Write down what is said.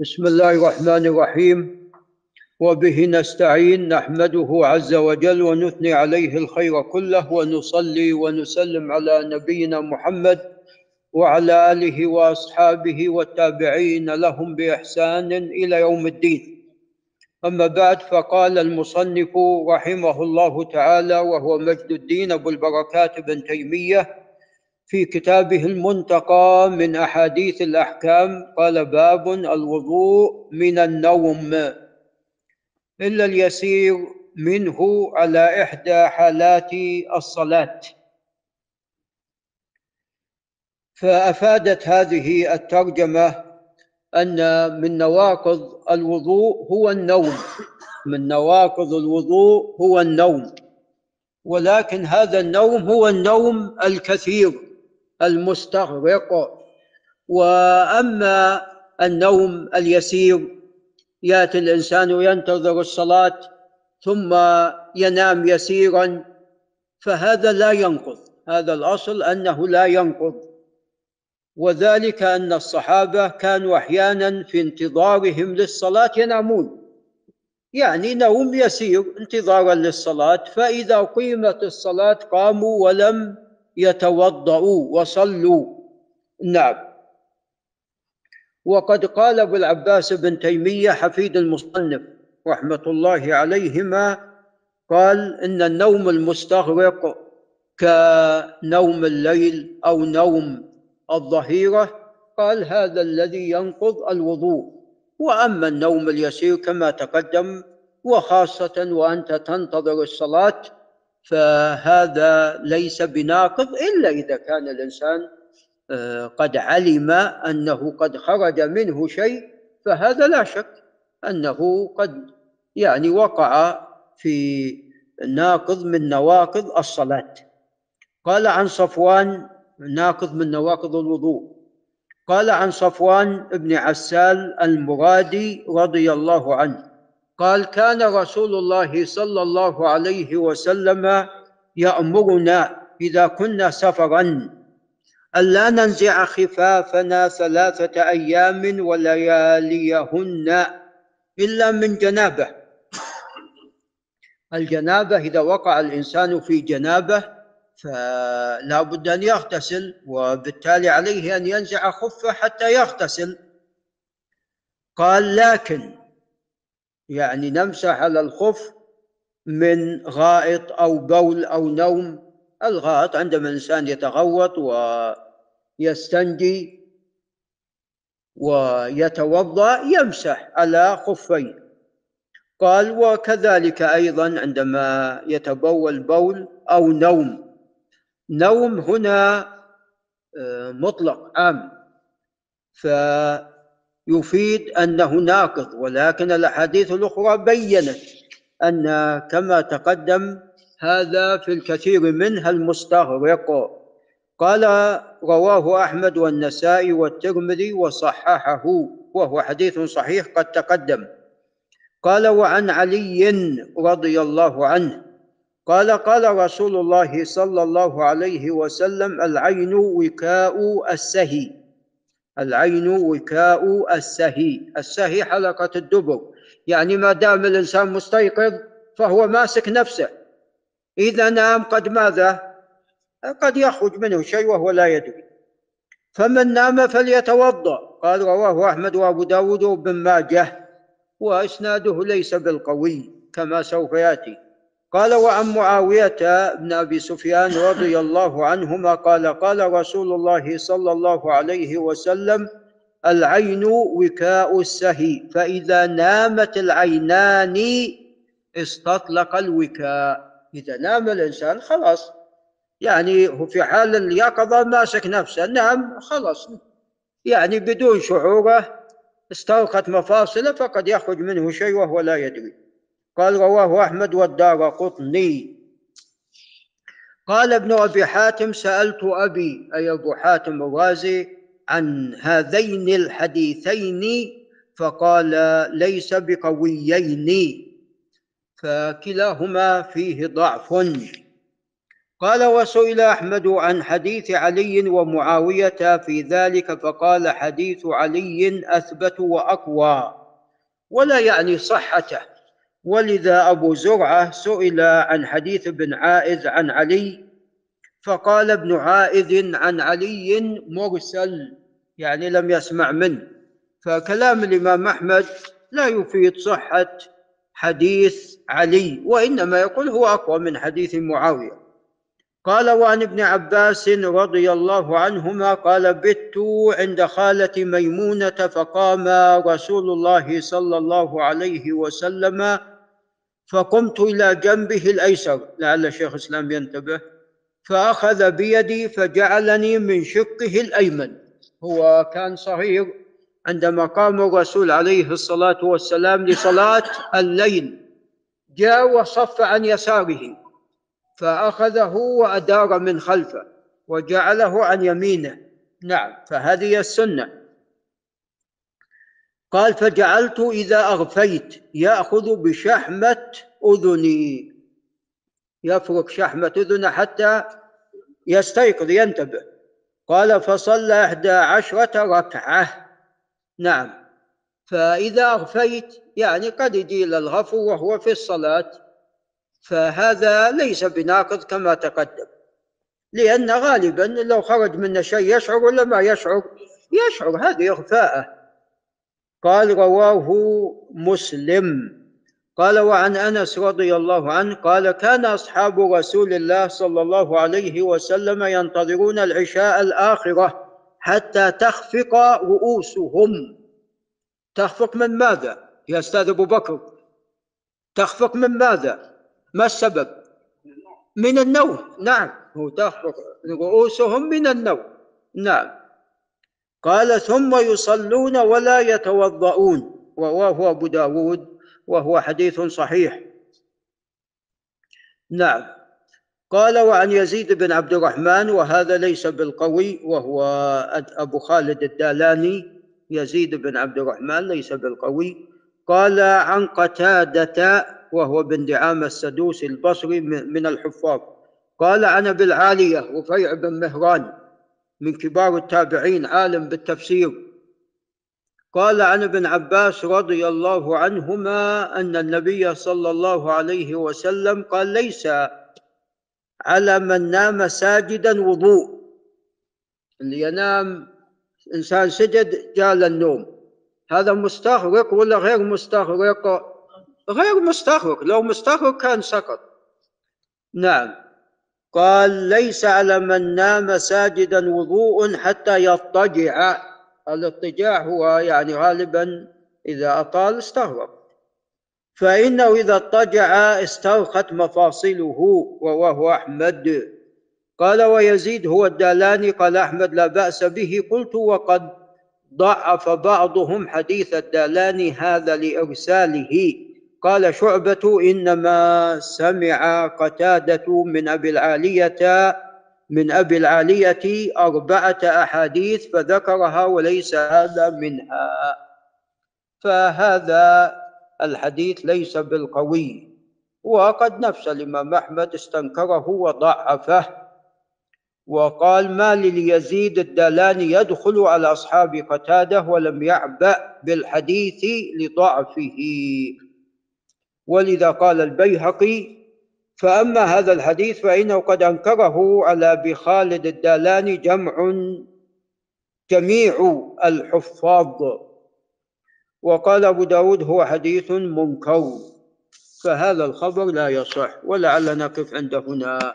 بسم الله الرحمن الرحيم. وبه نستعين نحمده عز وجل ونثني عليه الخير كله ونصلي ونسلم على نبينا محمد وعلى آله وأصحابه والتابعين لهم بإحسان إلى يوم الدين. أما بعد فقال المصنف رحمه الله تعالى وهو مجد الدين أبو البركات بن تيمية في كتابه المنتقى من أحاديث الأحكام قال باب الوضوء من النوم. إلا اليسير منه على إحدى حالات الصلاة. فأفادت هذه الترجمة أن من نواقض الوضوء هو النوم. من نواقض الوضوء هو النوم. ولكن هذا النوم هو النوم الكثير. المستغرق. وأما النوم اليسير ياتي الإنسان ينتظر الصلاة ثم ينام يسيرا فهذا لا ينقض. هذا الأصل أنه لا ينقض. وذلك أن الصحابة كانوا أحيانا في انتظارهم للصلاة ينامون. يعني نوم يسير انتظارا للصلاة فإذا قيمت الصلاة قاموا ولم يتوضأوا وصلوا. نعم. وقد قال أبو العباس بن تيمية حفيد المصنف رحمة الله عليهما قال إن النوم المستغرق كنوم الليل أو نوم الظهيرة قال هذا الذي ينقض الوضوء. وأما النوم اليسير كما تقدم وخاصة وأنت تنتظر الصلاة فهذا ليس بناقض إلا إذا كان الإنسان آه، قد علم أنه قد خرج منه شيء فهذا لا شك أنه قد يعني وقع في ناقض من نواقض الصلاة. قال عن صفوان ناقض من نواقض الوضوء. قال عن صفوان بن عسال المرادي رضي الله عنه قال كان رسول الله صلى الله عليه وسلم يأمرنا إذا كنا سفرا ألا ننزع خفافنا ثلاثة أيام ولياليهن إلا من جنابة. الجنابة إذا وقع الإنسان في جنابة فلا بد أن يغتسل وبالتالي عليه أن ينزع خفة حتى يغتسل. قال لكن يعني نمسح على الخف من غائط أو بول أو نوم. الغائط عندما الإنسان يتغوط ويستنجي ويتوضأ يمسح على خفيه قال وكذلك أيضا عندما يتبول بول أو نوم. نوم هنا آه، مطلق عام. ف يفيد أنه ناقض ولكن الأحاديث الأخرى بينت أن كما تقدم هذا في الكثير منها المستغرق. قال رواه أحمد والنسائي والترمذي وصححه وهو حديث صحيح قد تقدم. قال وعن علي رضي الله عنه قال قال رسول الله صلى الله عليه وسلم العين وكاء السهي. العين وكاء السهي. السهي حلقة الدبر. يعني ما دام الإنسان مستيقظ فهو ماسك نفسه. إذا نام قد ماذا؟ قد يخرج منه شيء وهو لا يدري. فمن نام فليتوضأ. قال رواه أحمد وأبو داود وابن ماجه. وإسناده ليس بالقوي كما سوف يأتي. قال وعن معاوية بن أبي سفيان رضي الله عنهما قال قال رسول الله صلى الله عليه وسلم العين وكاء السهي فإذا نامت العينان استطلق الوكاء. إذا نام الإنسان خلاص. يعني في حال اليقظة ماسك نفسه نام خلاص. يعني بدون شعوره استرخت مفاصله فقد يخرج منه شيء وهو لا يدري. قال رواه أحمد والدار قطني. قال ابن أبي حاتم سألت أبي أي أبو حاتم الرازي عن هذين الحديثين فقال ليس بقويين فكلاهما فيه ضعف. قال وسئل أحمد عن حديث علي ومعاوية في ذلك فقال حديث علي أثبت وأقوى ولا يعني صحته. ولذا أبو زرعة سئل عن حديث ابن عائذ عن علي فقال ابن عائذ عن علي مرسل يعني لم يسمع منه. فكلام الإمام أحمد لا يفيد صحة حديث علي وإنما يقول هو أقوى من حديث معاوية. قال وعن ابن عباس رضي الله عنهما قال بت عند خالة ميمونة فقام رسول الله صلى الله عليه وسلم فقمت إلى جنبه الأيسر لعل الشيخ الإسلام ينتبه فأخذ بيدي فجعلني من شقه الأيمن. هو كان صغير عندما قام الرسول عليه الصلاة والسلام لصلاة الليل جاء وصف عن يساره فأخذه وأدار من خلفه وجعله عن يمينه. نعم فهذه السنة. قال فجعلت إذا أغفيت يأخذ بشحمة أذني. يفرك شحمة أذنه حتى يستيقظ ينتبه. قال فصلى إحدى عشرة ركعة. نعم. فإذا أغفيت يعني قد يجي الغفو وهو في الصلاة. فهذا ليس بناقض كما تقدم لأن غالبا لو خرج منه شيء يشعر ولا ما يشعر يشعر هذه إغفاءة. قال رواه مسلم. قال وعن أنس رضي الله عنه قال كان أصحاب رسول الله صلى الله عليه وسلم ينتظرون العشاء الآخرة حتى تخفق رؤوسهم. تخفق من ماذا؟ يا أستاذ أبو بكر. تخفق من ماذا؟ ما السبب؟ من النوم. نعم هو تخفق رؤوسهم من النوم. نعم. قال ثم يصلون ولا يتوضؤون. رواه أبو داود وهو حديث صحيح. نعم. قال وعن يزيد بن عبد الرحمن وهذا ليس بالقوي وهو أبو خالد الدالاني. يزيد بن عبد الرحمن ليس بالقوي. قال عن قتادة وهو بن دعامة السدوسي البصري من الحفاظ. قال عن ابي العالية رفيع بن مهران. من كبار التابعين عالم بالتفسير. قال عن ابن عباس رضي الله عنهما أن النبي صلى الله عليه وسلم قال ليس على من نام ساجدا وضوء. اللي ينام إنسان سجد جال النوم. هذا مستغرق ولا غير مستغرق؟ غير مستغرق لو مستغرق كان سقط. نعم. قال ليس على من نام ساجدا وضوء حتى يضطجع. الإضطجاع هو يعني غالبا إذا أطال استغرق فإنه إذا اضطجع استرخت مفاصله وهو أحمد. قال ويزيد هو الدالاني قال أحمد لا بأس به. قلت وقد ضعف بعضهم حديث الدالاني هذا لإرساله. قال شعبة إنما سمع قتادة من أبي العالية من أبي العالية أربعة أحاديث فذكرها وليس هذا منها. فهذا الحديث ليس بالقوي. وقد نفس الإمام أحمد استنكره وضعفه وقال ما لليزيد الدلاني يدخل على أصحاب قتادة ولم يعبأ بالحديث لضعفه. ولذا قال البيهقي فأما هذا الحديث فإنه قد أنكره على أبي خالد الدالاني جمع جميع الحفاظ. وقال أبو داود هو حديث منكر فهذا الخبر لا يصح ولعل نقف عند هنا.